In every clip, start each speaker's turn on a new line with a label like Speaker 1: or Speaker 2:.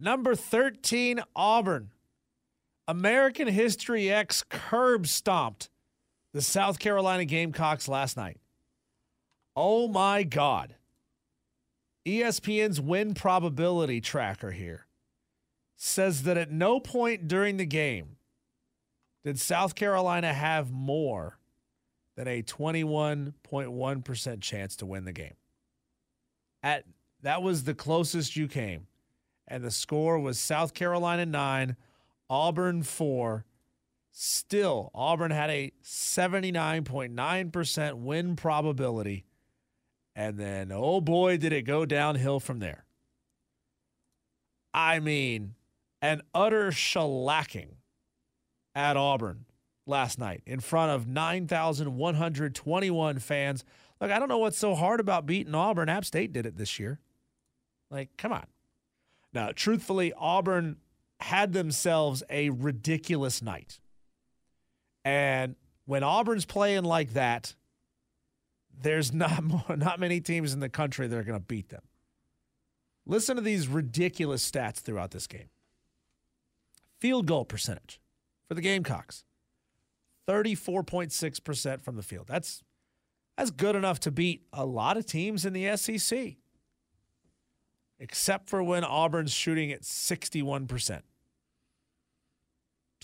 Speaker 1: Number 13, Auburn. American History X curb stomped the South Carolina Gamecocks last night. Oh my God. ESPN's win probability tracker here says that at no point during the game did South Carolina have more than a 21.1% chance to win the game. At that was the closest you came. And the score was South Carolina 9, Auburn 4. Still, Auburn had a 79.9% win probability. And then, oh boy, did it go downhill from there. I mean, an utter shellacking at Auburn last night in front of 9,121 fans. Look, I don't know what's so hard about beating Auburn. App State did it this year. Like, come on. Now, truthfully, Auburn had themselves a ridiculous night. And when Auburn's playing like that, there's not more, not many teams in the country that are going to beat them. Listen to these ridiculous stats throughout this game. Field goal percentage for the Gamecocks. 34.6% from the field. That's that's good enough to beat a lot of teams in the SEC. Except for when Auburn's shooting at 61%.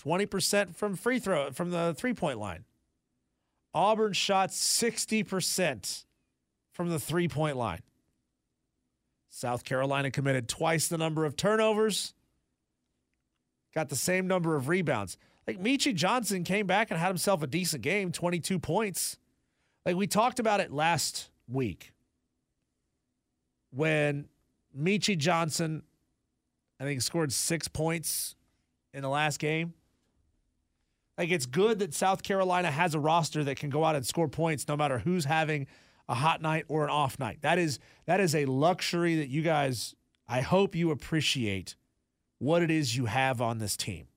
Speaker 1: 20% from free throw from the three-point line. Auburn shot 60% from the three-point line. South Carolina committed twice the number of turnovers. Got the same number of rebounds. Like Meechie Johnson came back and had himself a decent game, 22 points. Like we talked about it last week when Meechie Johnson, I think, scored six points in the last game. Like it's good that South Carolina has a roster that can go out and score points no matter who's having a hot night or an off night. That is that is a luxury that you guys I hope you appreciate what it is you have on this team.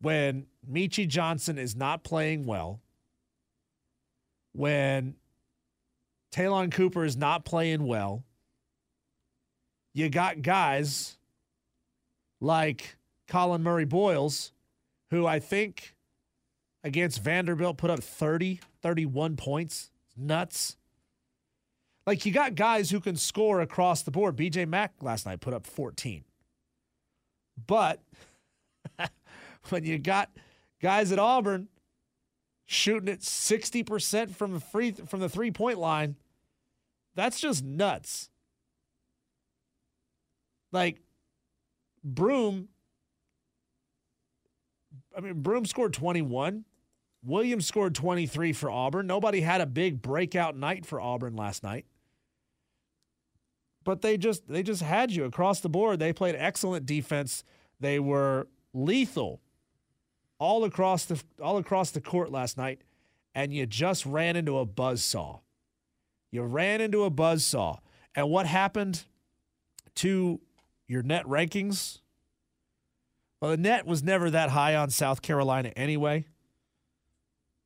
Speaker 1: When Meechie Johnson is not playing well, when Ta'Lon Cooper is not playing well, you got guys like Collin Murray Boyles, who I think against Vanderbilt put up 30, 31 points. Nuts. Like you got guys who can score across the board. BJ Mack last night put up 14. But when you got guys at Auburn shooting at 60% from the free from the three-point line, that's just nuts. Like Broome I mean Broome scored 21. Williams scored 23 for Auburn. Nobody had a big breakout night for Auburn last night. But they just they just had you across the board. They played excellent defense. They were lethal all across the all across the court last night and you just ran into a buzz saw. You ran into a buzz saw. And what happened to your net rankings? Well, the net was never that high on South Carolina anyway.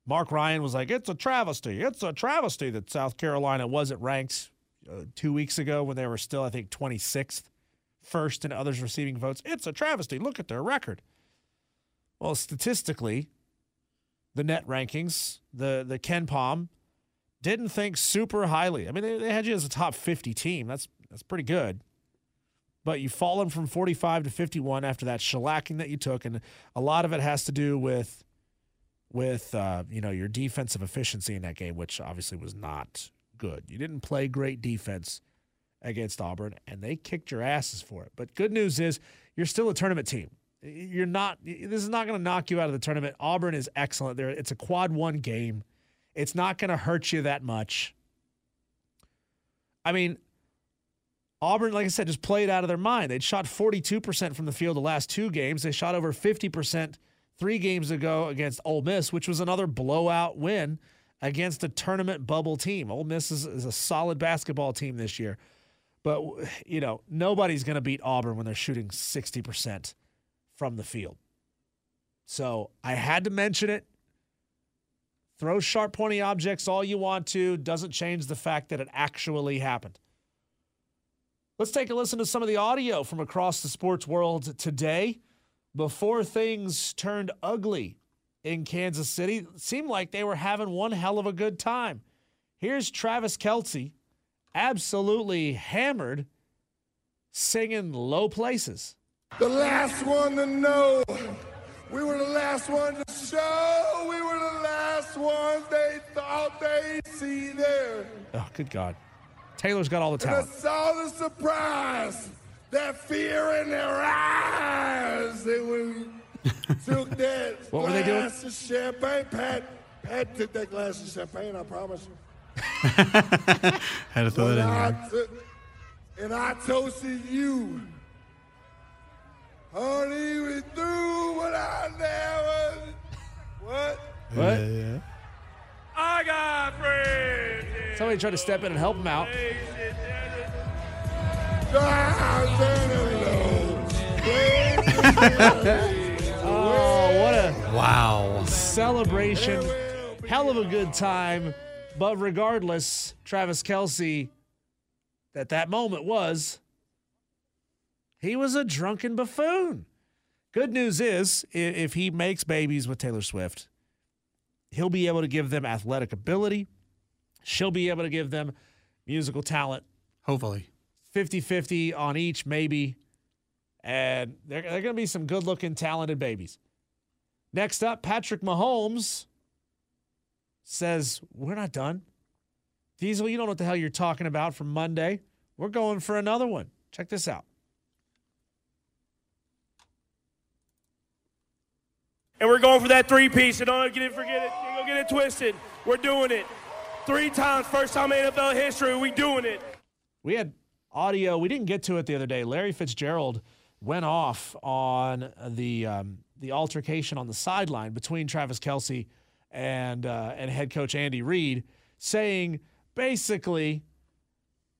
Speaker 1: Mark Ryan was like, it's a travesty. It's a travesty that South Carolina wasn't ranked uh, two weeks ago when they were still, I think, 26th first in others receiving votes. It's a travesty. Look at their record. Well, statistically, the net rankings, the the KenPom didn't think super highly. I mean, they, they had you as a top 50 team. That's that's pretty good. But you've fallen from 45 to 51 after that shellacking that you took, and a lot of it has to do with with uh, you know your defensive efficiency in that game, which obviously was not good. You didn't play great defense against Auburn, and they kicked your asses for it. But good news is you're still a tournament team. You're not. This is not going to knock you out of the tournament. Auburn is excellent. There, it's a quad one game. It's not going to hurt you that much. I mean, Auburn, like I said, just played out of their mind. They'd shot 42% from the field the last two games. They shot over 50% three games ago against Ole Miss, which was another blowout win against a tournament bubble team. Ole Miss is, is a solid basketball team this year. But, you know, nobody's going to beat Auburn when they're shooting 60% from the field. So I had to mention it. Throw sharp, pointy objects all you want to. Doesn't change the fact that it actually happened. Let's take a listen to some of the audio from across the sports world today before things turned ugly in Kansas City. It seemed like they were having one hell of a good time. Here's Travis Kelce, absolutely hammered, singing low places.
Speaker 2: The last one to know. We were the last one to show. We were the last ones they thought they'd see there.
Speaker 1: Oh, good God. Taylor's got all the
Speaker 2: And I saw the surprise, that fear in their eyes. They when we took that
Speaker 1: What were they doing?
Speaker 2: glass of champagne, Pat, Pat took that glass of champagne, I promise you.
Speaker 3: Had to throw
Speaker 2: And
Speaker 3: that in
Speaker 2: I,
Speaker 3: there.
Speaker 2: took- and I toasted you. Honey, we through what I never. What?
Speaker 1: What?
Speaker 3: Yeah, yeah.
Speaker 2: I got friends.
Speaker 1: Somebody tried to step in and help him out. Oh, what a
Speaker 3: Wow.
Speaker 1: celebration. Hell of a good time. But regardless, Travis Kelce, at that moment, was he was a drunken buffoon. Good news is, if he makes babies with Taylor Swift, he'll be able to give them athletic ability. She'll be able to give them musical talent.
Speaker 3: Hopefully.
Speaker 1: 50 50 on each, maybe. And they're, they're going to be some good looking, talented babies. Next up, Patrick Mahomes says, We're not done. Diesel, you don't know what the hell you're talking about from Monday. We're going for another one. Check this out.
Speaker 4: And we're going for that three piece. And don't get it, forget it. Don't get it twisted. We're doing it. Three times, first time in NFL history, we doing it.
Speaker 1: We had audio. We didn't get to it the other day. Larry Fitzgerald went off on the um, the altercation on the sideline between Travis Kelce and uh, and head coach Andy Reid, saying basically,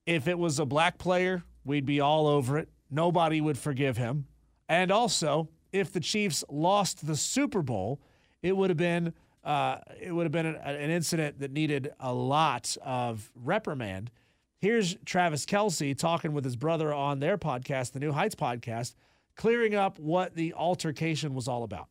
Speaker 1: if it was a black player, we'd be all over it. Nobody would forgive him. And also, if the Chiefs lost the Super Bowl, it would have been uh, it would have been an, an incident that needed a lot of reprimand. Here's Travis Kelce talking with his brother on their podcast, the New Heights podcast, clearing up what the altercation was all about.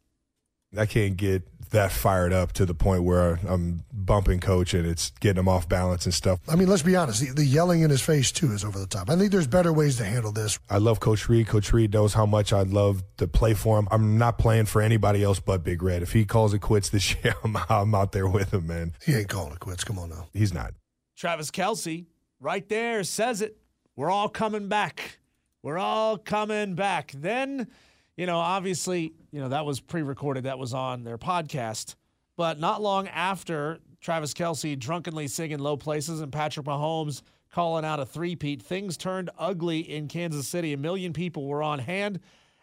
Speaker 5: I can't get that fired up to the point where I'm bumping coach and it's getting him off balance and stuff.
Speaker 6: I mean, let's be honest. The, the yelling in his face too is over the top. I think there's better ways to handle this.
Speaker 5: I love Coach Reid. Coach Reid knows how much I love to play for him. I'm not playing for anybody else but Big Red. If he calls it quits this year, I'm, I'm out there with him, man.
Speaker 6: He ain't calling it quits. Come on now.
Speaker 5: He's not.
Speaker 1: Travis Kelce, right there, says it. We're all coming back. We're all coming back. Then, you know, obviously, you know, that was pre recorded, that was on their podcast. But not long after Travis Kelce drunkenly singing low places and Patrick Mahomes calling out a three-peat, things turned ugly in Kansas City. A million people were on hand,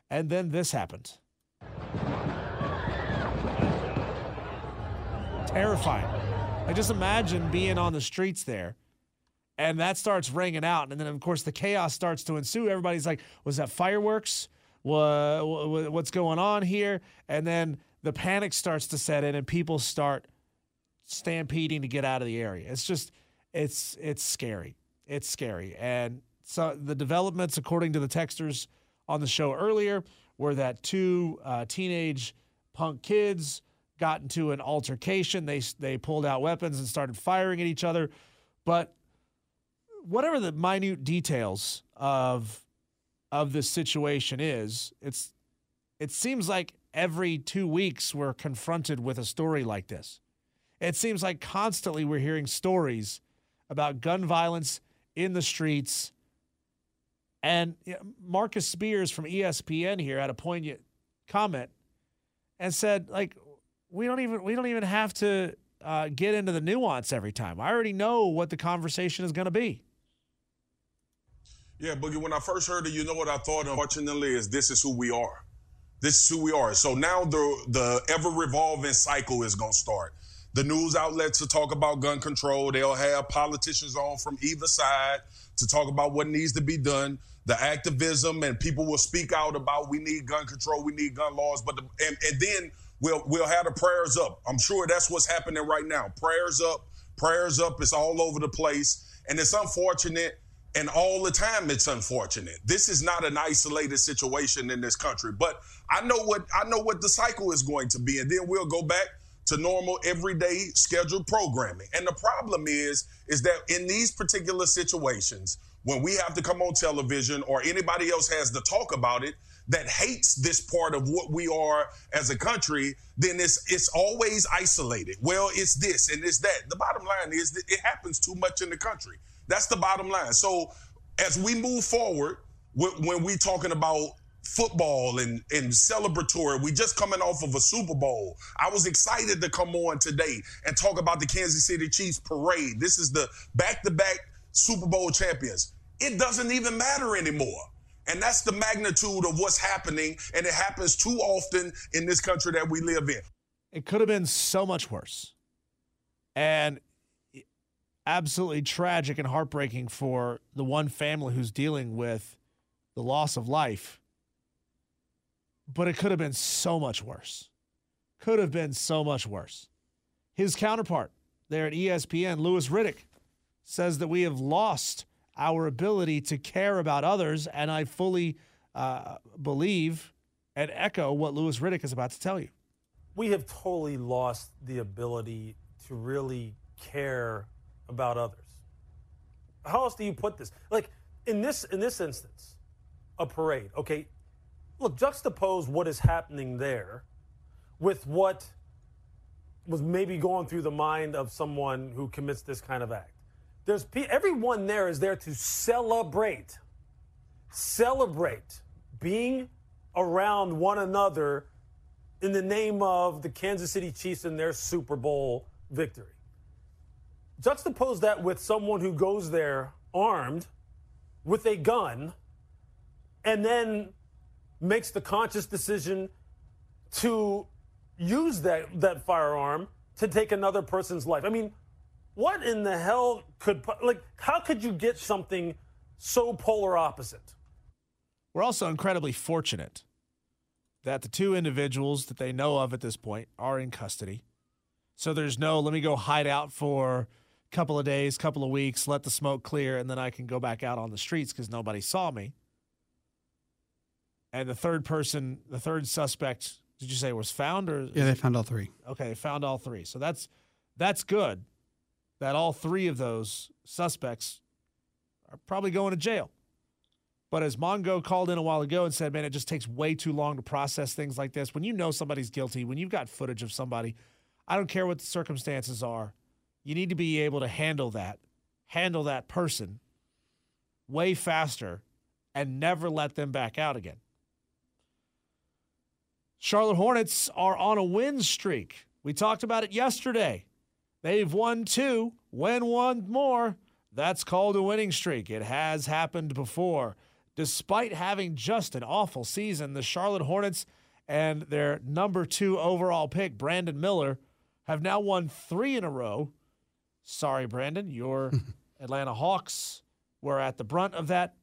Speaker 1: and then this happened. Terrifying. Like, just imagine being on the streets there and that starts ringing out. And then, of course, the chaos starts to ensue. Everybody's like, was that fireworks? What, what's going on here? And then the panic starts to set in and people start stampeding to get out of the area. It's just, it's, it's scary. It's scary. And so the developments, according to the texters on the show earlier, were that two uh, teenage punk kids got into an altercation. They they pulled out weapons and started firing at each other. But whatever the minute details of of this situation is, it's it seems like every two weeks we're confronted with a story like this. It seems like constantly we're hearing stories about gun violence in the streets. And Marcus Spears from ESPN here had a poignant comment and said, like, we don't even we don't even have to uh, get into the nuance every time. I already know what the conversation is going to be.
Speaker 7: Yeah, Boogie, when I first heard it, you know what I thought, unfortunately, is this is who we are. This is who we are. So now the the ever revolving cycle is gonna start. The news outlets to talk about gun control. They'll have politicians on from either side to talk about what needs to be done. The activism and people will speak out about we need gun control, we need gun laws. But the, and, and then we'll we'll have the prayers up. I'm sure that's what's happening right now. Prayers up, prayers up. It's all over the place, and it's unfortunate. And all the time, it's unfortunate. This is not an isolated situation in this country. But I know what I know what the cycle is going to be, and then we'll go back to normal everyday scheduled programming. And the problem is, is that in these particular situations, when we have to come on television or anybody else has to talk about it, that hates this part of what we are as a country, then it's it's always isolated. Well, it's this and it's that. The bottom line is that it happens too much in the country. That's the bottom line. So as we move forward, when we talking about football and, and celebratory. We just coming off of a Super Bowl. I was excited to come on today and talk about the Kansas City Chiefs parade. This is the back-to-back Super Bowl champions. It doesn't even matter anymore. And that's the magnitude of what's happening. And it happens too often in this country that we live in.
Speaker 1: It could have been so much worse. And absolutely tragic and heartbreaking for the one family who's dealing with the loss of life. But it could have been so much worse. Could have been so much worse. His counterpart there at ESPN, Louis Riddick, says that we have lost our ability to care about others. And I fully uh, believe and echo what Louis Riddick is about to tell you.
Speaker 8: We have totally lost the ability to really care about others. How else do you put this? Like in this in this instance, a parade. Okay, look, juxtapose what is happening there with what was maybe going through the mind of someone who commits this kind of act. There's everyone there is there to celebrate, celebrate being around one another in the name of the Kansas City Chiefs and their Super Bowl victory. Juxtapose that with someone who goes there armed with a gun and then makes the conscious decision to use that, that firearm to take another person's life. I mean, what in the hell could like how could you get something so polar opposite?
Speaker 1: We're also incredibly fortunate that the two individuals that they know of at this point are in custody. So there's no let me go hide out for couple of days, couple of weeks, let the smoke clear and then I can go back out on the streets cuz nobody saw me. And the third person, the third suspect, did you say was found or
Speaker 3: Yeah, they found all three.
Speaker 1: Okay, they found all three. So that's that's good that all three of those suspects are probably going to jail. But as Mongo called in a while ago and said, man, it just takes way too long to process things like this. When you know somebody's guilty, when you've got footage of somebody, I don't care what the circumstances are, you need to be able to handle that, handle that person way faster and never let them back out again. Charlotte Hornets are on a win streak. We talked about it yesterday. They've won two, win one more. That's called a winning streak. It has happened before. Despite having just an awful season, the Charlotte Hornets and their number two overall pick, Brandon Miller, have now won three in a row. Sorry, Brandon, your Atlanta Hawks were at the brunt of that,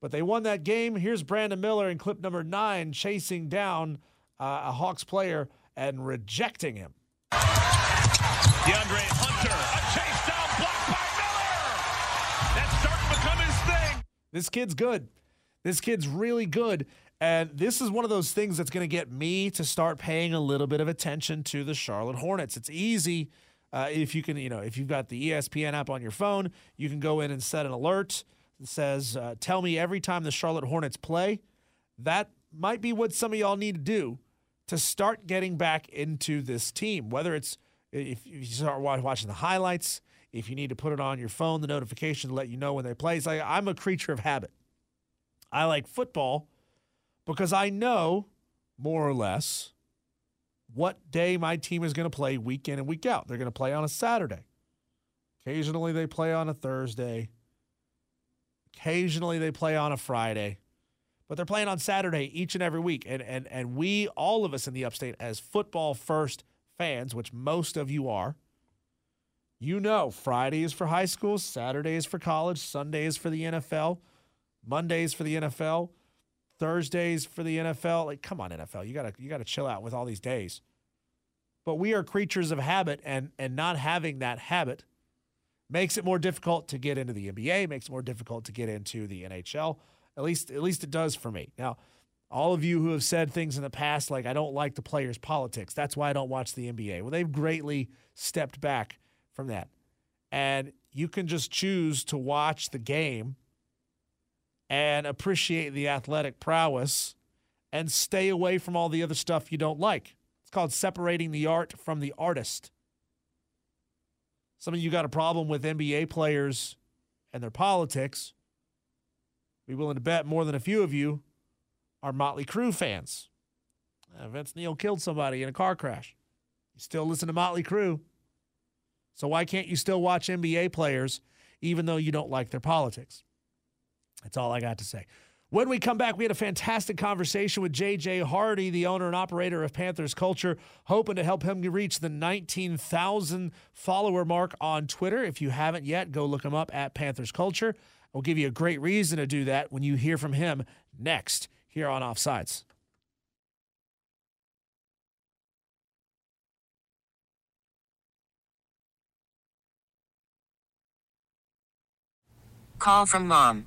Speaker 1: but they won that game. Here's Brandon Miller in clip number nine chasing down uh, a Hawks player and rejecting him.
Speaker 9: DeAndre Hunter, a chase down block by Miller. That's starting to become his thing.
Speaker 1: This kid's good. This kid's really good. And this is one of those things that's going to get me to start paying a little bit of attention to the Charlotte Hornets. It's easy uh, if you can, you know, if you've got the ESPN app on your phone, you can go in and set an alert that says, uh, "Tell me every time the Charlotte Hornets play." That might be what some of y'all need to do to start getting back into this team. Whether it's if you start watching the highlights, if you need to put it on your phone, the notification to let you know when they play. It's like I'm a creature of habit. I like football because I know more or less what day my team is going to play week in and week out. They're going to play on a Saturday. Occasionally they play on a Thursday. Occasionally they play on a Friday. But they're playing on Saturday each and every week. And and and we all of us in the upstate as football first fans, which most of you are, you know Friday is for high school, Saturday is for college, Sunday is for the NFL, Mondays for the NFL. Thursdays for the NFL. Like, come on, NFL, you gotta you gotta chill out with all these days. But we are creatures of habit, and and not having that habit makes it more difficult to get into the NBA. Makes it more difficult to get into the NHL. At least at least it does for me. Now, all of you who have said things in the past like I don't like the players' politics. That's why I don't watch the NBA. Well, they've greatly stepped back from that, and you can just choose to watch the game and appreciate the athletic prowess and stay away from all the other stuff you don't like. It's called separating the art from the artist. Some of you got a problem with NBA players and their politics. Be willing to bet more than a few of you are Motley Crue fans. Uh, Vince Neil killed somebody in a car crash. You still listen to Motley Crue. So why can't you still watch NBA players even though you don't like their politics? That's all I got to say. When we come back, we had a fantastic conversation with JJ Hardy, the owner and operator of Panthers Culture, hoping to help him reach the 19,000 follower mark on Twitter. If you haven't yet, go look him up at Panthers Culture. We'll give you a great reason to do that when you hear from him next here on Offsides.
Speaker 10: Call from mom.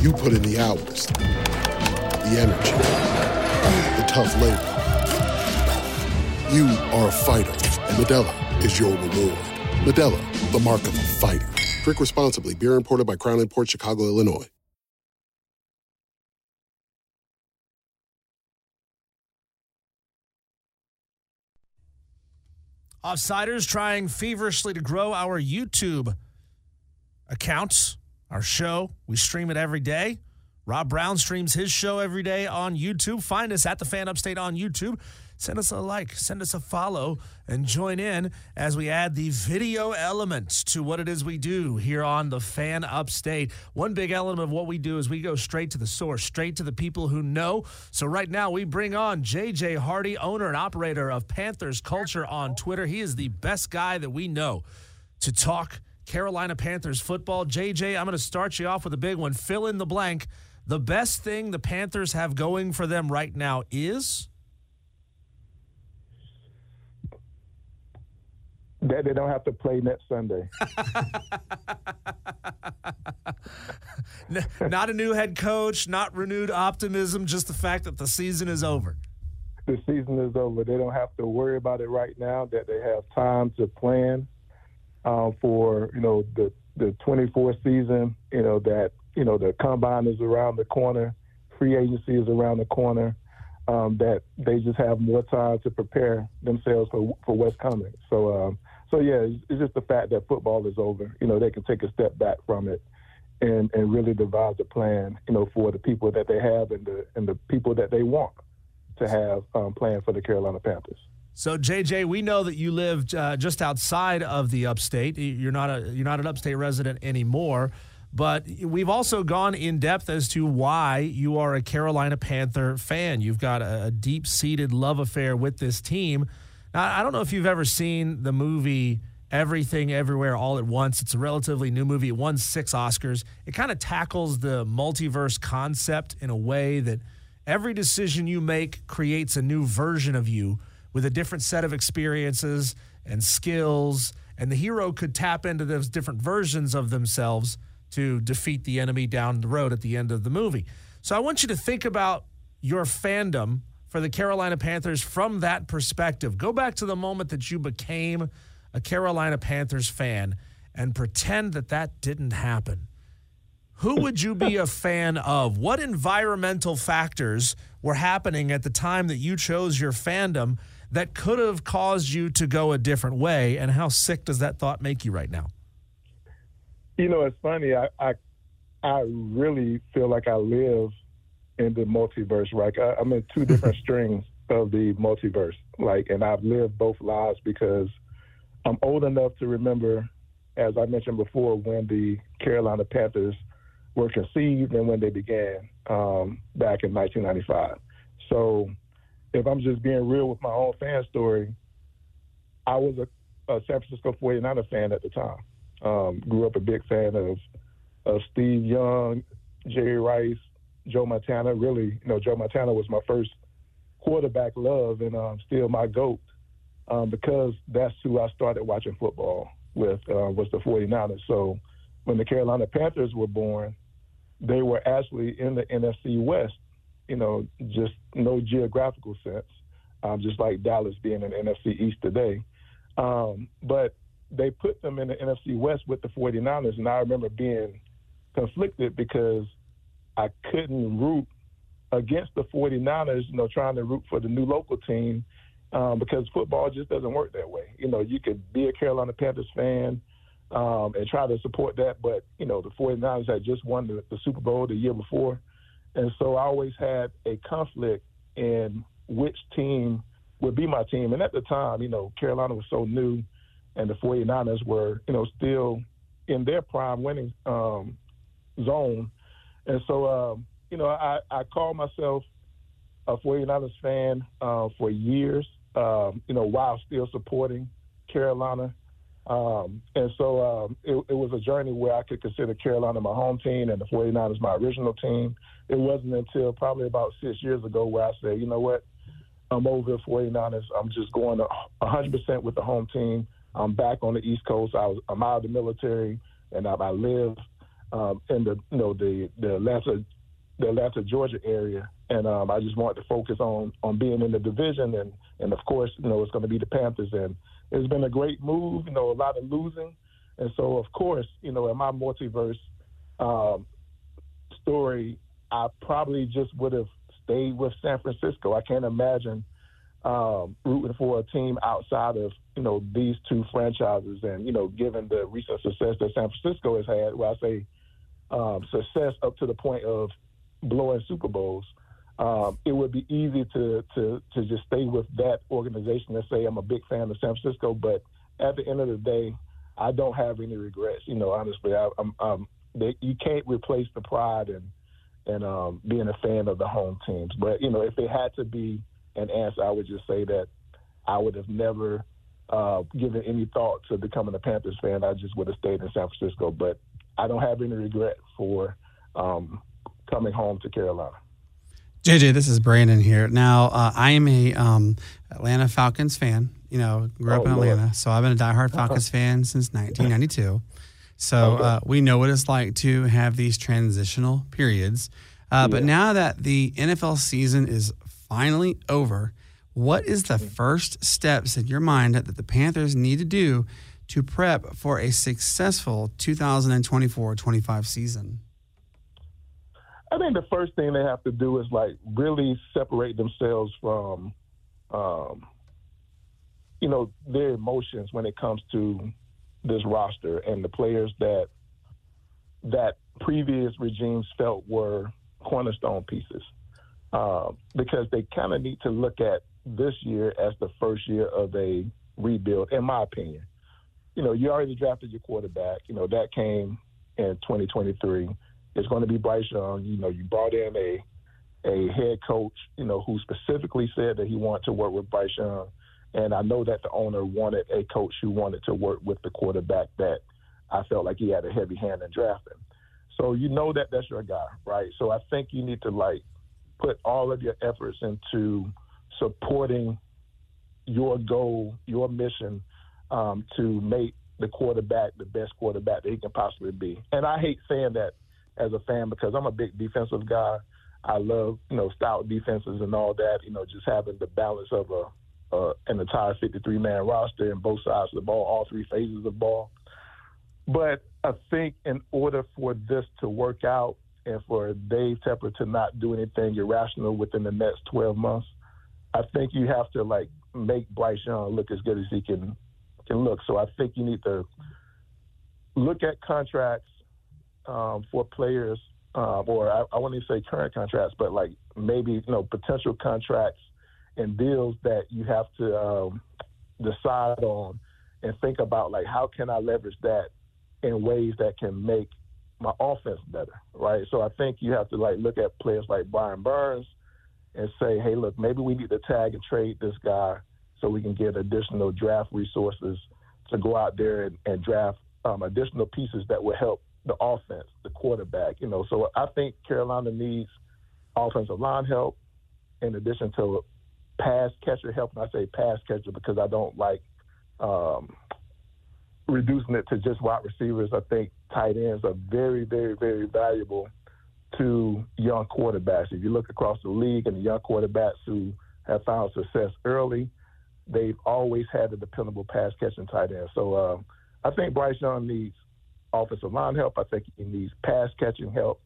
Speaker 9: You put in the hours, the energy, the tough labor. You are a fighter, and Modelo is your reward. Modelo, the mark of a fighter. Drink responsibly. Beer imported by Crown Imports Chicago, Illinois.
Speaker 1: Offsiders trying feverishly to grow our YouTube accounts, our show. We stream it every day. Rob Brown streams his show every day on YouTube. Find us at the Fan Upstate on YouTube. Send us a like, send us a follow, and join in as we add the video element to what it is we do here on the Fan Upstate. One big element of what we do is we go straight to the source, straight to the people who know. So right now we bring on JJ Hardy, owner and operator of Panthers Culture on Twitter. He is the best guy that we know to talk Carolina Panthers football. JJ, I'm going to start you off with a big one. Fill in the blank. The best thing the Panthers have going for them right now is
Speaker 11: that they don't have to play next Sunday.
Speaker 1: Not a new head coach, not renewed optimism, just the fact that the season is over.
Speaker 11: The season is over. They don't have to worry about it right now. That they have time to plan um, for you know the the 24 season. You know that you know the combine is around the corner, free agency is around the corner. Um, that they just have more time to prepare themselves for for what's coming. So um, so yeah, it's, it's just the fact that football is over. You know they can take a step back from it and and really devise a plan, you know, for the people that they have and the and the people that they want to have um, playing for the Carolina Panthers.
Speaker 1: So JJ, we know that you lived uh, just outside of the upstate. You're not a you're not an upstate resident anymore, but we've also gone in depth as to why you are a Carolina Panther fan. You've got a, deep seated love affair with this team. Now, I don't know if you've ever seen the movie Everything Everywhere All at Once. It's a relatively new movie. It won six Oscars. It kind of tackles the multiverse concept in a way that every decision you make creates a new version of you with a different set of experiences and skills. And the hero could tap into those different versions of themselves to defeat the enemy down the road at the end of the movie. So I want you to think about your fandom for the Carolina Panthers from that perspective. Go back to the moment that you became a Carolina Panthers fan and pretend that that didn't happen. Who would you be a fan of? What environmental factors were happening at the time that you chose your fandom that could have caused you to go a different way? And how sick does that thought make you right now?
Speaker 11: You know, it's funny. I I, I really feel like I live in the multiverse. Right, I, I'm in two different strings of the multiverse. Like, and I've lived both lives because I'm old enough to remember, as I mentioned before, when the Carolina Panthers were conceived and when they began um, back in 1995. So, if I'm just being real with my own fan story, I was a, a San Francisco 49er fan at the time. Um, grew up a big fan of, of Steve Young, Jerry Rice, Joe Montana. Really, you know, Joe Montana was my first quarterback love and um, still my GOAT um, because that's who I started watching football with uh, was the 49ers. So when the Carolina Panthers were born, they were actually in the NFC West, you know, just no geographical sense, um, just like Dallas being in the NFC East today. Um, but they put them in the NFC West with the 49ers, and I remember being conflicted because I couldn't root against the 49ers, you know, trying to root for the new local team um, because football just doesn't work that way. You know, you could be a Carolina Panthers fan um, and try to support that, but, you know, the 49ers had just won the, the Super Bowl the year before. And so I always had a conflict in which team would be my team. And at the time, you know, Carolina was so new and the 49ers were, you know, still in their prime winning um, zone. And so, um, you know, I, I call myself a 49ers fan uh, for years, um, you know, while still supporting Carolina. Um, and so um, it, it, was a journey where I could consider Carolina my home team and the 49ers my original team. It wasn't until probably about six years ago where I said, you know what, I'm over the 49ers. I'm just going 100% with the home team. I'm back on the East Coast. I was, I'm out of the military, and I, I live um, in the you know the the Atlanta the Atlanta Georgia area, and um, I just wanted to focus on on being in the division, and and of course you know it's going to be the Panthers, and it's been a great move. You know a lot of losing, and so of course you know in my multiverse um, story, I probably just would have stayed with San Francisco. I can't imagine um, rooting for a team outside of you know these two franchises, and you know given the recent success that San Francisco has had, where I say um, success up to the point of blowing Super Bowls, um, it would be easy to, to to just stay with that organization and say I'm a big fan of San Francisco. But at the end of the day, I don't have any regrets. You know, honestly, I, am um, they, you can't replace the pride and and um, being a fan of the home teams. But you know, if it had to be an answer, I would just say that I would have never uh, given any thought to becoming a Panthers fan. I just would have stayed in San Francisco. But I don't have any regret for um, coming home to Carolina.
Speaker 3: JJ, this is Brandon here. Now, uh, I am a um, Atlanta Falcons fan. You know, grew up
Speaker 11: Oh,
Speaker 3: in Atlanta,
Speaker 11: Lord.
Speaker 3: so I've been a diehard Falcons fan since 1992. So uh, we know what it's like to have these transitional periods. Uh, But now that the NFL season is finally over, what is the first steps in your mind that the Panthers need to do to prep for a successful 2024 25 season?
Speaker 11: I think the first thing they have to do is like really separate themselves from, um, you know, their emotions when it comes to this roster and the players that that previous regimes felt were cornerstone pieces, uh, because they kind of need to look at this year as the first year of a rebuild, in my opinion. You know, you already drafted your quarterback. You know that came in 2023 it's going to be Bryce Young. You know, you brought in a a head coach, you know, who specifically said that he wanted to work with Bryce Young. And I know that the owner wanted a coach who wanted to work with the quarterback that I felt like he had a heavy hand in drafting. So you know that that's your guy, right? So I think you need to like put all of your efforts into supporting your goal, your mission um, to make the quarterback the best quarterback that he can possibly be. And I hate saying that as a fan because I'm a big defensive guy. I love you know stout defenses and all that. You know, just having the balance of a uh, an entire 53 man roster and both sides of the ball, all three phases of the ball. But I think in order for this to work out and for Dave Tepper to not do anything irrational within the next 12 months, I think you have to like make Bryce Young look as good as he can can look. So I think you need to look at contracts um, for players, uh, or I, I wouldn't even say current contracts, but like maybe you know potential contracts and deals that you have to um, decide on and think about like how can I leverage that in ways that can make my offense better, right? So I think you have to like look at players like Brian Burns and say, hey, look, maybe we need to tag and trade this guy so we can get additional draft resources to go out there and, and draft um, additional pieces that will help the offense, the quarterback. You know, so I think Carolina needs offensive line help in addition to pass catcher help. And I say pass catcher because I don't like um, reducing it to just wide receivers. I think tight ends are very, very, very valuable to young quarterbacks. If you look across the league and the young quarterbacks who have found success early, they've always had a dependable pass catching tight end. So uh, I think Bryce Young needs offensive line help. I think he needs pass catching help.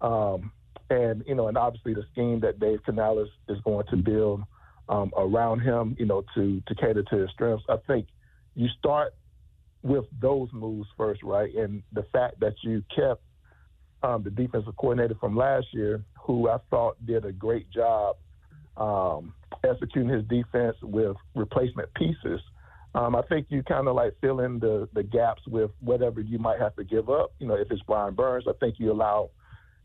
Speaker 11: Um, and, you know, and obviously the scheme that Dave Canales is going to build um, around him, you know, to, to cater to his strengths. I think you start with those moves first, right? And the fact that you kept um, the defensive coordinator from last year, who I thought did a great job um, executing his defense with replacement pieces – um, I think you kind of like fill in the, the gaps with whatever you might have to give up. You know, if it's Brian Burns, I think you allow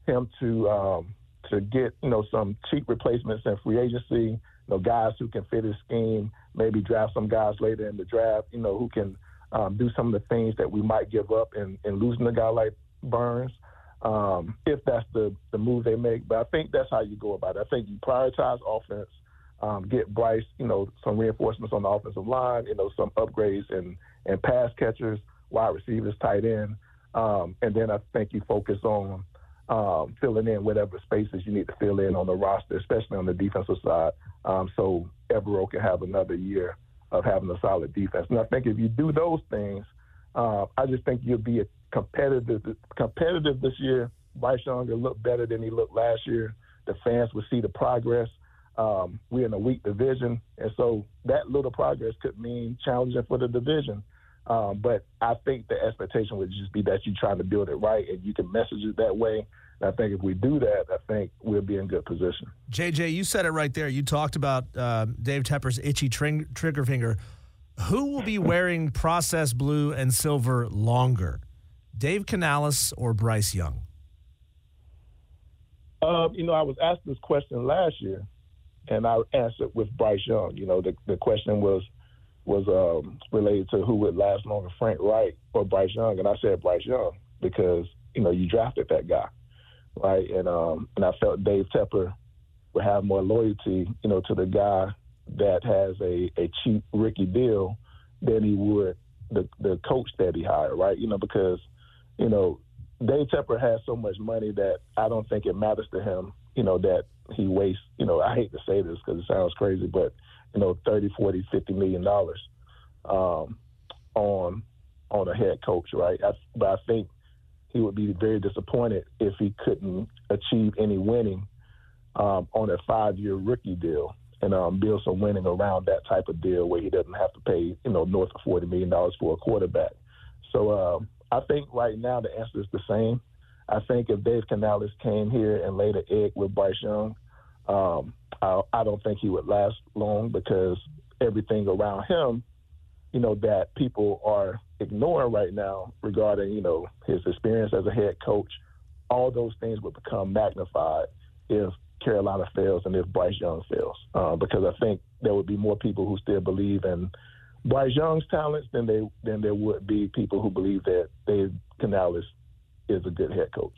Speaker 11: him to um, to get you know some cheap replacements in free agency. Know, guys who can fit his scheme. Maybe draft some guys later in the draft. You know, who can um, do some of the things that we might give up in, in losing a guy like Burns. Um, if that's the the move they make, but I think that's how you go about it. I think you prioritize offense um, get Bryce, you know, some reinforcements on the offensive line, you know, some upgrades and and pass catchers, wide receivers, tight end, um, and then I think you focus on um, filling in whatever spaces you need to fill in on the roster, especially on the defensive side, um, so Evero can have another year of having a solid defense. And I think if you do those things, uh, I just think you'll be a competitive competitive this year. Bryce Young will look better than he looked last year. The fans will see the progress. Um, we're in a weak division, and so that little progress could mean challenging for the division. Um, but I think the expectation would just be that you're trying to build it right, and you can message it that way. And I think if we do that, I think we'll be in good position.
Speaker 1: JJ, you said it right there. You talked about uh, Dave Tepper's itchy tring- trigger finger. Who will be wearing process blue and silver longer, Dave Canales or Bryce Young?
Speaker 11: Uh, you know, I was asked this question last year, and I answered with Bryce Young. You know, the the question was was um, related to who would last longer, Frank Reich or Bryce Young, and I said Bryce Young because you know you drafted that guy, right? And um, and I felt Dave Tepper would have more loyalty, you know, to the guy that has a, a cheap rookie deal than he would the the coach that he hired, right? You know, because you know, Dave Tepper has so much money that I don't think it matters to him, you know, that he wastes, you know, I hate to say this because it sounds crazy, but, you know, 30, 40, 50 million dollars um, on on a head coach, right? I, but I think he would be very disappointed if he couldn't achieve any winning um, on a five year rookie deal and um, build some winning around that type of deal where he doesn't have to pay, you know, north of $40 million for a quarterback. So um, I think right now the answer is the same. I think if Dave Canales came here and laid an egg with Bryce Young, um, I, I don't think he would last long because everything around him, you know, that people are ignoring right now regarding, you know, his experience as a head coach, all those things would become magnified if Carolina fails and if Bryce Young fails, uh, because I think there would be more people who still believe in Bryce Young's talents than they than there would be people who believe that Dave Canales is a good head coach.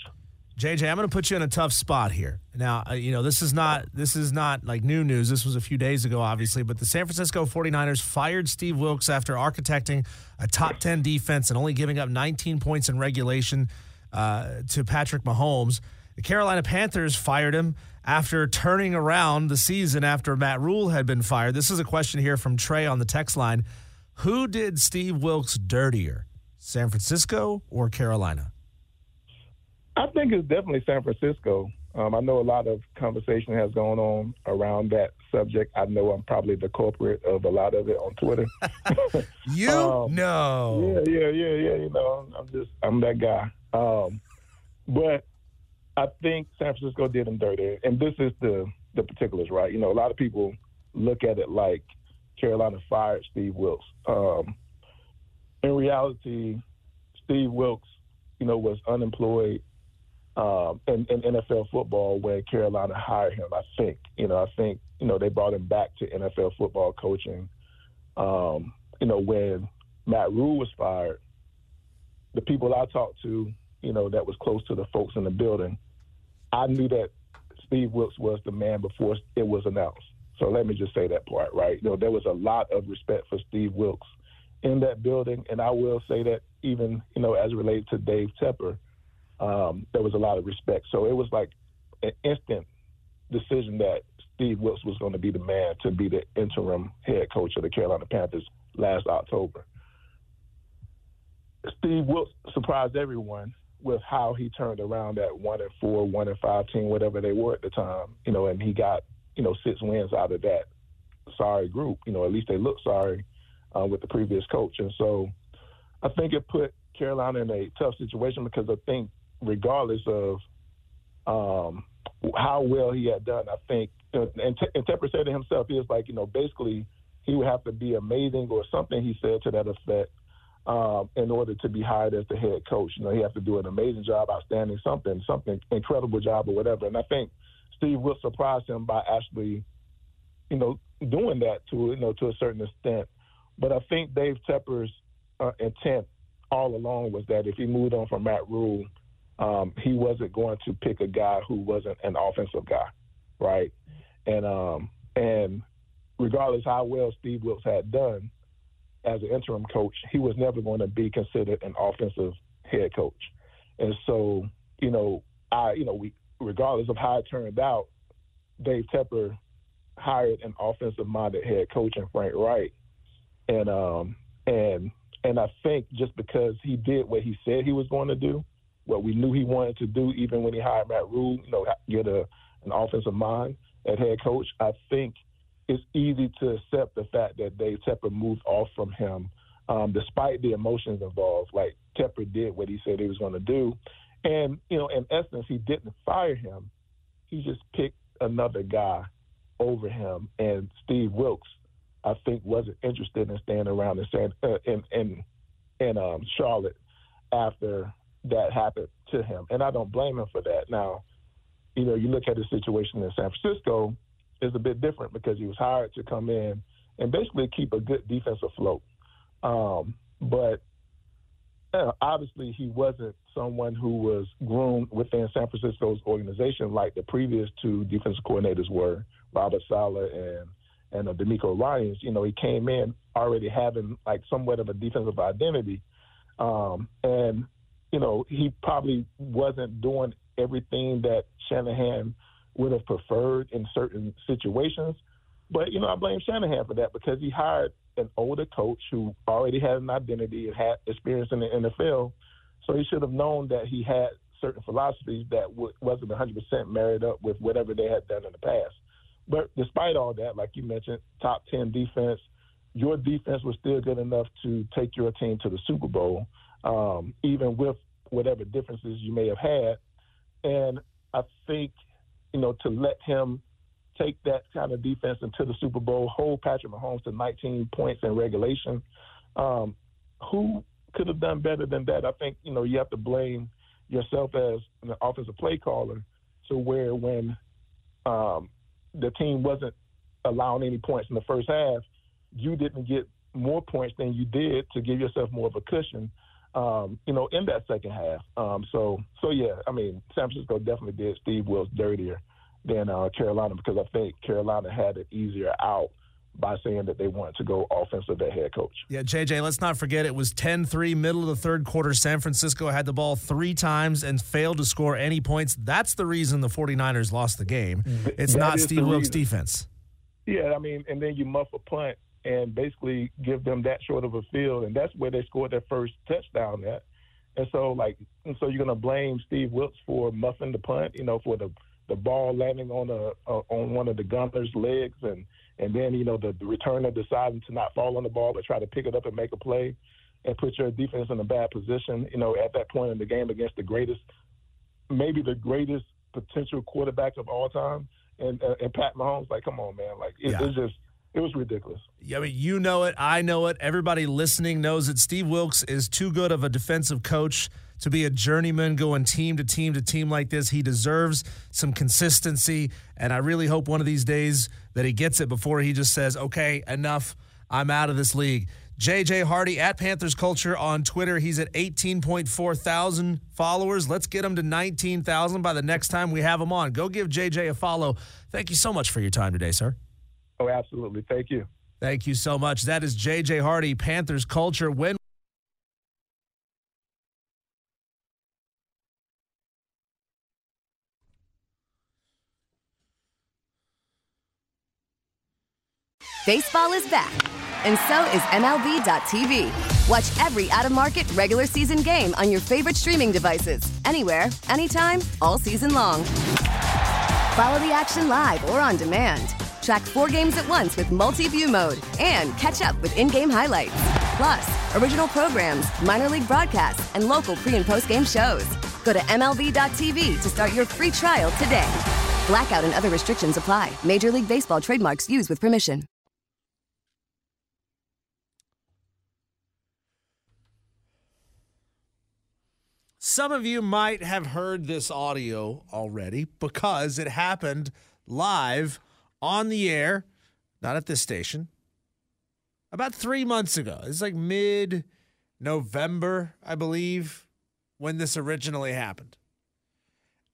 Speaker 1: JJ, I'm going to put you in a tough spot here. Now, uh, you know, this is not this is not like new news. This was a few days ago obviously, but the San Francisco 49ers fired Steve Wilks after architecting a top 10 defense and only giving up 19 points in regulation uh, to Patrick Mahomes. The Carolina Panthers fired him after turning around the season after Matt Rhule had been fired. This is a question here from Trey on the text line. Who did Steve Wilks dirtier, San Francisco or Carolina?
Speaker 11: I think it's definitely San Francisco. Um, I know a lot of conversation has gone on around that subject. I know I'm probably the culprit of a lot of it on Twitter.
Speaker 1: you
Speaker 11: Um,
Speaker 1: no.
Speaker 11: Yeah, yeah, yeah, yeah. You know, I'm just I'm that guy. Um, but I think San Francisco did him dirty, and this is the the particulars, right? You know, a lot of people look at it like Carolina fired Steve Wilks. Um, in reality, Steve Wilks, you know, was unemployed um, in, in NFL football when Carolina hired him. I think, you know, I think, you know, they brought him back to NFL football coaching. Um, you know, when Matt Rhule was fired, the people I talked to, you know, that was close to the folks in the building, I knew that Steve Wilks was the man before it was announced. So let me just say that part, right? You know, there was a lot of respect for Steve Wilks in that building, and I will say that even, you know, as related to Dave Tepper, um, there was a lot of respect. So it was like an instant decision that Steve Wilks was going to be the man to be the interim head coach of the Carolina Panthers last October. Steve Wilks surprised everyone with how he turned around that one and four, one and five team, whatever they were at the time, you know, and he got, you know, six wins out of that sorry group. You know, at least they looked sorry uh, with the previous coach. And so I think it put Carolina in a tough situation because I think regardless of um, how well he had done, I think, and, and Tepper said to himself, he was like, you know, basically he would have to be amazing or something he said to that effect um, in order to be hired as the head coach. You know, he has to do an amazing job, outstanding something, something incredible job or whatever. And I think Steve will surprise him by actually, you know, doing that to you know to a certain extent. But I think Dave Tepper's uh, intent all along was that if he moved on from Matt Rhule, um, he wasn't going to pick a guy who wasn't an offensive guy, right? And um, and regardless how well Steve Wilks had done as an interim coach, he was never going to be considered an offensive head coach. And so, you know, I, you know, we regardless of how it turned out, Dave Tepper hired an offensive-minded head coach in Frank Reich, and um, and and I think just because he did what he said he was going to do, what we knew he wanted to do, even when he hired Matt Rhule, you know, get a an offensive mind at head coach, I think it's easy to accept the fact that Dave Tepper moved off from him, um, despite the emotions involved. Like Tepper did what he said he was going to do, and you know, in essence, he didn't fire him. He just picked another guy over him, and Steve Wilks, I think, wasn't interested in staying around in San, uh, in in in um, Charlotte after that happened to him, and I don't blame him for that. Now, you know, you look at the situation in San Francisco is a bit different because he was hired to come in and basically keep a good defense afloat. Um, but uh, obviously, he wasn't someone who was groomed within San Francisco's organization like the previous two defensive coordinators were, Robert Saleh and and uh, DeMeco Ryans. You know, he came in already having like somewhat of a defensive identity, um, and you know, he probably wasn't doing everything that Shanahan would have preferred in certain situations. But, you know, I blame Shanahan for that because he hired an older coach who already had an identity and had experience in the NFL. So he should have known that he had certain philosophies that w- wasn't 100% married up with whatever they had done in the past. But despite all that, like you mentioned, top 10 defense, your defense was still good enough to take your team to the Super Bowl, um, even with whatever differences you may have had. And I think, you know, to let him take that kind of defense into the Super Bowl, hold Patrick Mahomes to 19 points in regulation, um, who could have done better than that? I think, you know, you have to blame yourself as an offensive play caller to where when um, the team wasn't allowing any points in the first half, you didn't get more points than you did to give yourself more of a cushion, um, you know, in that second half. Um, so, so yeah, I mean, San Francisco definitely did Steve Wilks dirtier than uh, Carolina because I think Carolina had it easier out by saying that they wanted to go offensive at head coach.
Speaker 1: Yeah, JJ, let's not forget it was 10 3, middle of the third quarter. San Francisco had the ball three times and failed to score any points. That's the reason the 49ers lost the game. It's
Speaker 11: That
Speaker 1: not Steve
Speaker 11: Wilks'
Speaker 1: defense.
Speaker 11: Yeah, I mean, and then you muff a punt and basically give them that short of a field, and that's where they scored their first touchdown at. And so, like, and so you're gonna blame Steve Wilks for muffing the punt, you know, for the the ball landing on a uh, on one of the gunner's legs, and and then you know the, the returner deciding to not fall on the ball but try to pick it up and make a play, and put your defense in a bad position. You know, at that point in the game against the greatest, maybe the greatest potential quarterback of all time, and uh, and Pat Mahomes. Like, come on, man, like it,
Speaker 1: Yeah.
Speaker 11: it's just it was ridiculous.
Speaker 1: Yeah, I mean, you know it. I know it. Everybody listening knows that Steve Wilks is too good of a defensive coach to be a journeyman going team to team to team like this. He deserves some consistency, and I really hope one of these days that he gets it before he just says, okay, enough. I'm out of this league. JJ Hardy at Panthers Culture on Twitter. He's at 18.4 thousand followers. Let's get him to 19,000 by the next time we have him on. Go give JJ a follow. Thank you so much for your time today, sir.
Speaker 11: Oh, absolutely. Thank you.
Speaker 1: Thank you so much. That is JJ Hardy, Panthers Culture. When
Speaker 12: Baseball is back, and so is MLB.tv. Watch every out of market regular season game on your favorite streaming devices, anywhere, anytime, all season long. Follow the action live or on demand. Track four games at once with multi view mode and catch up with in game highlights. Plus, original programs, minor league broadcasts, and local pre and post game shows. Go to MLB.tv to start your free trial today. Blackout and other restrictions apply. Major League Baseball trademarks used with permission.
Speaker 1: Some of you might have heard this audio already because it happened live on the air, not at this station, about three months ago. It's like mid November, I believe, when this originally happened.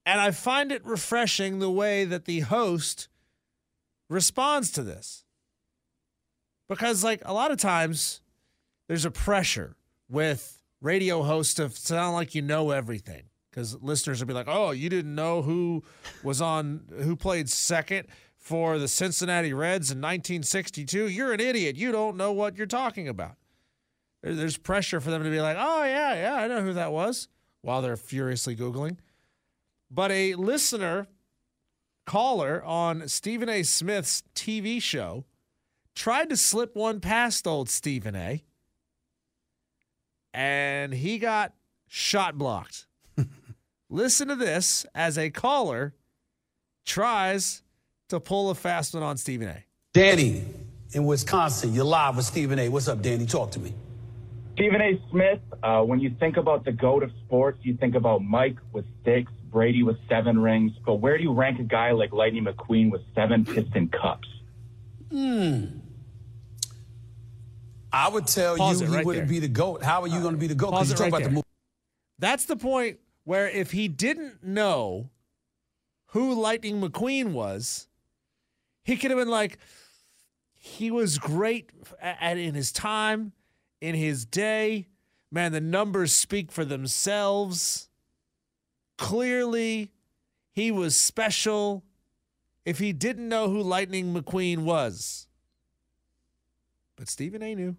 Speaker 1: And I find it refreshing the way that the host responds to this. Because, like, a lot of times there's a pressure with radio hosts to sound like you know everything. Because listeners will be like, oh, you didn't know who was on, who played second for the Cincinnati Reds in 1962. You're an idiot. You don't know what you're talking about. There's pressure for them to be like, oh, yeah, yeah, I know who that was, while they're furiously Googling. But a listener caller on Stephen A. Smith's TV show tried to slip one past old Stephen A. And he got shot blocked. Listen to this as a caller tries to pull a fast one on Stephen A.
Speaker 13: Danny in Wisconsin, you're live with Stephen A. What's up, Danny? Talk to me.
Speaker 14: Stephen A. Smith, uh, when you think about the GOAT of sports, you think about Mike with six, Brady with seven rings, but where do you rank a guy like Lightning McQueen with seven Piston Cups?
Speaker 13: Hmm. I would tell
Speaker 1: Pause
Speaker 13: you he
Speaker 1: right
Speaker 13: wouldn't
Speaker 1: there.
Speaker 13: be the GOAT. How are you going to be the GOAT? Because you
Speaker 1: it
Speaker 13: talk
Speaker 1: right
Speaker 13: about
Speaker 1: there.
Speaker 13: the movie.
Speaker 1: That's the point where if he didn't know who Lightning McQueen was, he could have been like, he was great at, at- in his time, in his day. Man, the numbers speak for themselves. Clearly, he was special if he didn't know who Lightning McQueen was. But Stephen A knew.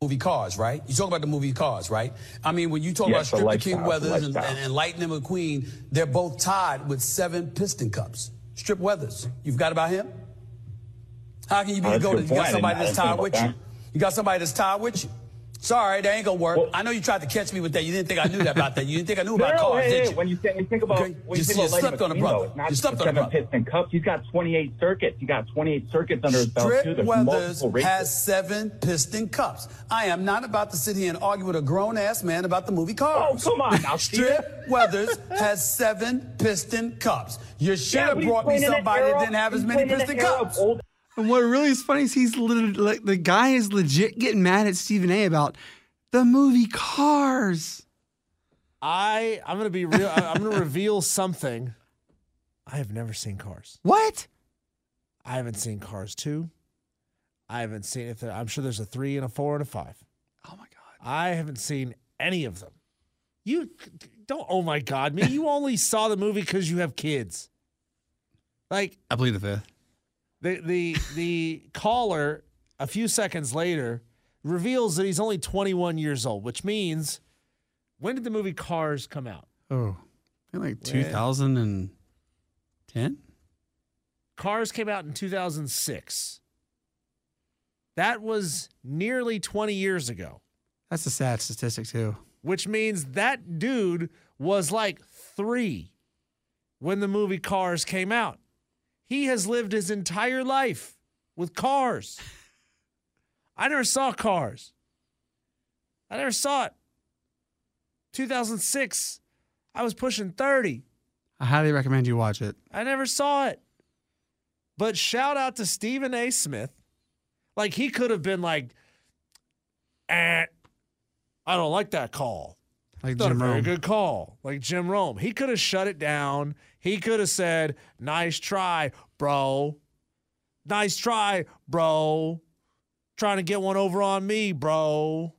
Speaker 13: movie Cars, right? You talk about the movie Cars, right? I mean, when you talk
Speaker 14: Yes,
Speaker 13: about
Speaker 14: the
Speaker 13: Stripper King Weathers and, and, and Lightning McQueen, they're both tied with seven piston cups. Strip Weathers, you've got about him? How can you be
Speaker 14: Oh,
Speaker 13: the
Speaker 14: that's a
Speaker 13: go?
Speaker 14: good
Speaker 13: You got somebody that's tied with you. You got somebody that's tied with you. Sorry, that ain't gonna work. I know you tried to catch me with that. You didn't think I knew that about that. You didn't think I knew about
Speaker 14: no,
Speaker 13: cars,
Speaker 14: hey,
Speaker 13: did you?
Speaker 14: when you think, you think about
Speaker 13: Okay,
Speaker 14: when
Speaker 13: you
Speaker 14: you think
Speaker 13: you
Speaker 14: about
Speaker 13: slept on a brother.
Speaker 14: McQueen, though, it's not
Speaker 13: You slept on a brother.
Speaker 14: piston cups. He's got 28 circuits. He got 28 circuits under his belt too. There's
Speaker 13: Weathers has seven piston cups. I am not about to sit here and argue with a grown ass man about the movie Cars.
Speaker 14: Oh, come on now,
Speaker 13: Strip Weathers has seven piston cups. You should
Speaker 14: Yeah,
Speaker 13: have brought me
Speaker 14: playing in the
Speaker 13: somebody that didn't have as many
Speaker 14: playing in the
Speaker 13: piston cups.
Speaker 14: Old-
Speaker 3: And what really is funny is he's literally like the guy is legit getting mad at Stephen A. about the movie Cars.
Speaker 1: I I'm gonna be real. I- I'm gonna reveal something. I have never seen Cars.
Speaker 3: What?
Speaker 1: I haven't seen Cars two. I haven't seen if there, I'm sure there's a three and a four and a five.
Speaker 3: Oh my god!
Speaker 1: I haven't seen any of them. You don't. Oh my god, me! You only saw the movie because you have kids. Like
Speaker 3: I believe the fifth.
Speaker 1: The the the caller a few seconds later reveals that he's only 21 years old, which means when did the movie Cars come out?
Speaker 3: Oh, I think like 2010.
Speaker 1: Cars came out in 2006. That was nearly 20 years ago,
Speaker 3: That's a sad statistic too.
Speaker 1: which means that dude was like three when the movie Cars came out. He has lived his entire life with cars. I never saw Cars. I never saw it. 2006, I was pushing 30.
Speaker 3: I highly recommend you watch it.
Speaker 1: I never saw it. But shout out to Stephen A. Smith. Like he could have been like, eh, I don't like that call.
Speaker 3: Like
Speaker 1: not
Speaker 3: Jim
Speaker 1: a very
Speaker 3: Rome.
Speaker 1: good call. Like Jim Rome. He could have shut it down. He could have said, nice try, bro. Nice try, bro. Trying to get one over on me, bro.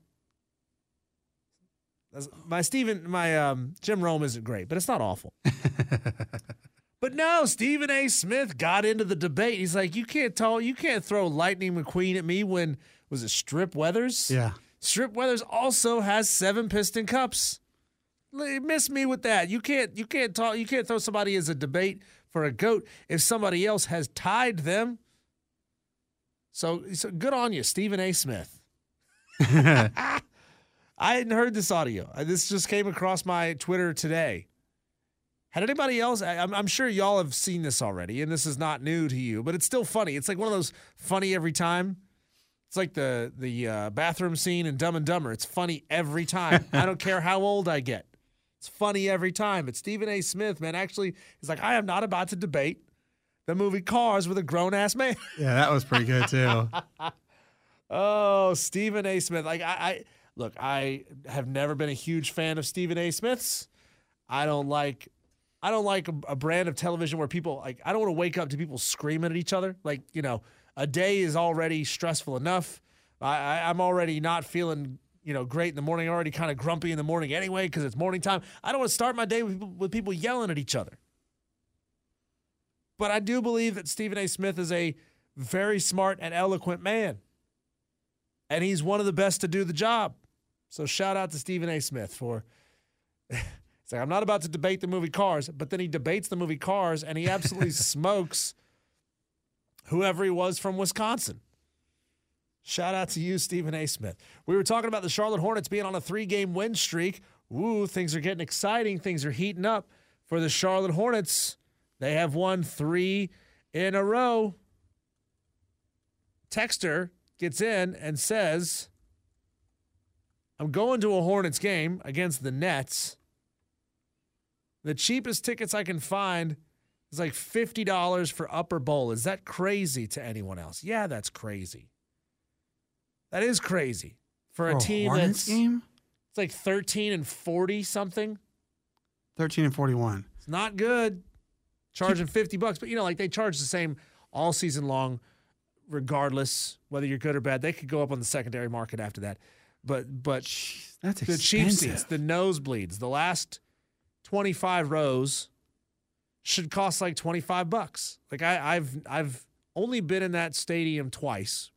Speaker 1: That's- My Stephen, my um, Jim Rome isn't great, but it's not awful. But no, Stephen A. Smith got into the debate. He's like, you can't tell, you can't throw Lightning McQueen at me when was it Strip Weathers?
Speaker 3: Yeah.
Speaker 1: Strip Weathers also has seven piston cups. Miss me with that. You can't, you can't talk, you can't throw somebody as a debate for a goat if somebody else has tied them. So, so good on you, Stephen A. Smith. I hadn't heard this audio. Uh, This just came across my Twitter today. Had anybody else? I'm, I'm sure y'all have seen this already, and this is not new to you, but it's still funny. It's like one of those funny every time. It's like the the uh, bathroom scene in Dumb and Dumber. It's funny every time. I don't care how old I get. It's funny every time. But Stephen A. Smith, man, actually, he's like, I am not about to debate the movie Cars with a grown ass man.
Speaker 3: Yeah, that was pretty good too.
Speaker 1: Oh, Stephen A. Smith. Like I, I look, I have never been a huge fan of Stephen A. Smith's. I don't like I don't like a, a brand of television where people like I don't want to wake up to people screaming at each other. Like, you know, a day is already stressful enough. I, I I'm already not feeling, you know, great in the morning, already kind of grumpy in the morning anyway, because it's morning time. I don't want to start my day with people, with people yelling at each other. But I do believe that Stephen A. Smith is a very smart and eloquent man and he's one of the best to do the job. So shout out to Stephen A. Smith for. It's like I'm not about to debate the movie Cars, but then he debates the movie Cars and he absolutely smokes whoever he was from Wisconsin. Shout out to you, Stephen A. Smith. We were talking about the Charlotte Hornets being on a three-game win streak. Woo, things are getting exciting. Things are heating up for the Charlotte Hornets. They have won three in a row. Texter gets in and says, I'm going to a Hornets game against the Nets. The cheapest tickets I can find is like $50 for Upper Bowl. Is that crazy to anyone else? Yeah, that's crazy. That is crazy for a
Speaker 3: For
Speaker 1: team that's
Speaker 3: game?
Speaker 1: it's like 13 and 40 something.
Speaker 3: 13 and 41.
Speaker 1: It's not good. Charging 50 bucks, but you know, like they charge the same all season long, regardless whether you're good or bad. They could go up on the secondary market after that. but but
Speaker 3: that's
Speaker 1: the cheap seats, the nosebleeds, the last twenty five rows should cost like twenty five bucks. Like I, I've I've only been in that stadium twice.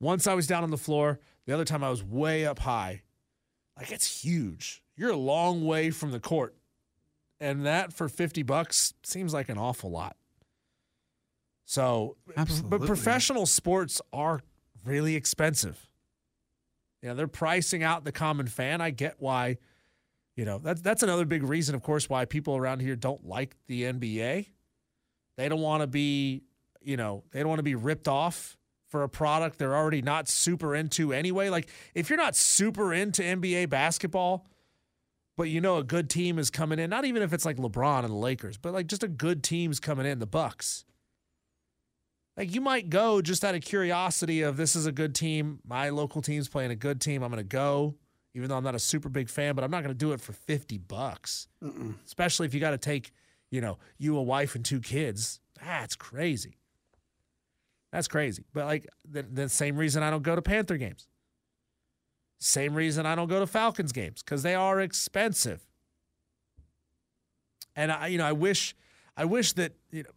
Speaker 1: Once I was down on the floor. The other time I was way up high. Like it's huge. You're a long way from the court. And that for 50 bucks seems like an awful lot. So,
Speaker 3: Absolutely.
Speaker 1: but professional sports are really expensive. You know, they're pricing out the common fan. I get why, you know, that's that's another big reason, of course, why people around here don't like the NBA. They don't want to be, you know, they don't want to be ripped off for a product they're already not super into anyway. Like if you're not super into NBA basketball, but you know a good team is coming in, not even if it's like LeBron and the Lakers, but like just a good team's coming in, the Bucks. Like you might go just out of curiosity of this is a good team, my local team's playing a good team, I'm going to go even though I'm not a super big fan, but I'm not going to do it for 50 bucks. Especially if you got to take, you know, you a wife and two kids. That's crazy. That's crazy. But like the, the same reason I don't go to Panther games. Same reason I don't go to Falcons games because they are expensive. And I, you know, I wish, I wish that you know,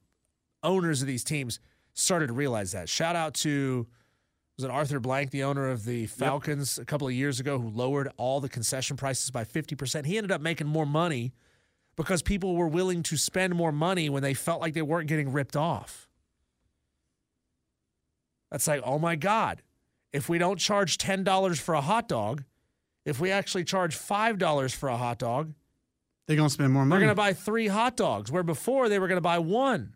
Speaker 1: owners of these teams started to realize that. Shout out to was it Arthur Blank, the owner of the Falcons, a couple of years ago, who lowered all the concession prices by fifty percent. He ended up making more money because people were willing to spend more money when they felt like they weren't getting ripped off. That's like, oh my God. If we don't charge $10 for a hot dog, if we actually charge $5 for a hot dog,
Speaker 3: They're going to spend more money.
Speaker 1: they're going to buy three hot dogs, where before they were going to buy one.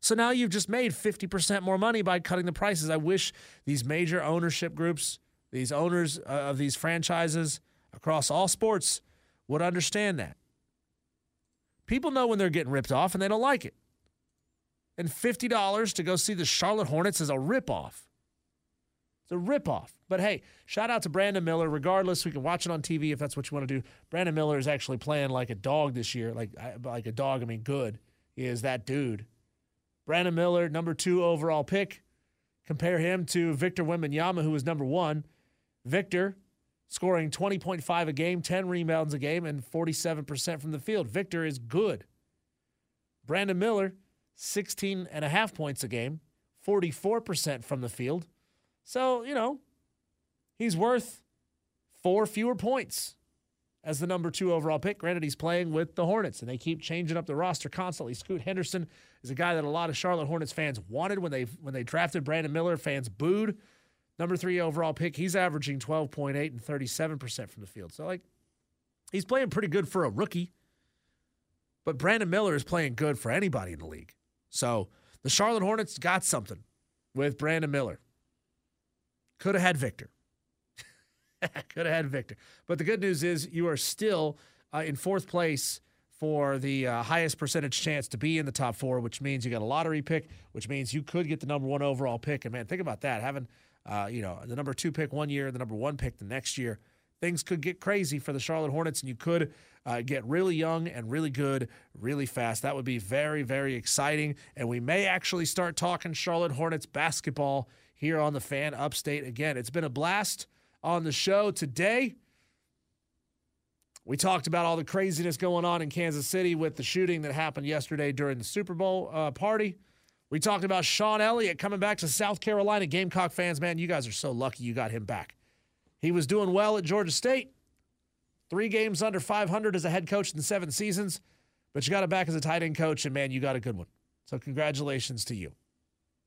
Speaker 1: So now you've just made 50% more money by cutting the prices. I wish these major ownership groups, these owners uh, of these franchises across all sports would understand that. People know when they're getting ripped off and they don't like it. And $50 to go see the Charlotte Hornets is a ripoff. It's a ripoff. But hey, shout out to Brandon Miller. Regardless, we can watch it on TV if that's what you want to do. Brandon Miller is actually playing like a dog this year. Like like a dog, I mean good. He is that dude. Brandon Miller, number two overall pick. Compare him to Victor Wembanyama, who was number one. Victor scoring 20.5 a game, 10 rebounds a game, and 47% from the field. Victor is good. Brandon Miller, 16 and a half points a game, 44% from the field. So, you know, he's worth four fewer points as the number two overall pick. Granted, he's playing with the Hornets, and they keep changing up the roster constantly. Scoot Henderson is a guy that a lot of Charlotte Hornets fans wanted when they when they drafted Brandon Miller. Fans booed. Number three overall pick. He's averaging 12.8 and 37% from the field. So, like, he's playing pretty good for a rookie. But Brandon Miller is playing good for anybody in the league. So the Charlotte Hornets got something with Brandon Miller. Could have had Victor. Could have had Victor. But the good news is you are still uh, in fourth place for the uh, highest percentage chance to be in the top four, which means you got a lottery pick, which means you could get the number one overall pick. And man, think about that having, uh, you know, the number two pick one year, the number one pick the next year. Things could get crazy for the Charlotte Hornets, and you could uh, get really young and really good really fast. That would be very, very exciting. And we may actually start talking Charlotte Hornets basketball here on the fan upstate again. It's been a blast on the show today. We talked about all the craziness going on in Kansas City with the shooting that happened yesterday during the Super Bowl uh, party. We talked about Shawn Elliott coming back to South Carolina. Gamecock fans, man, you guys are so lucky you got him back. He was doing well at Georgia State. Three games under 500 as a head coach in seven seasons, but you got him back as a tight end coach, and man, you got a good one. So congratulations to you.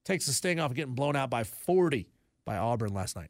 Speaker 1: Takes the sting off of getting blown out by 40 by Auburn last night.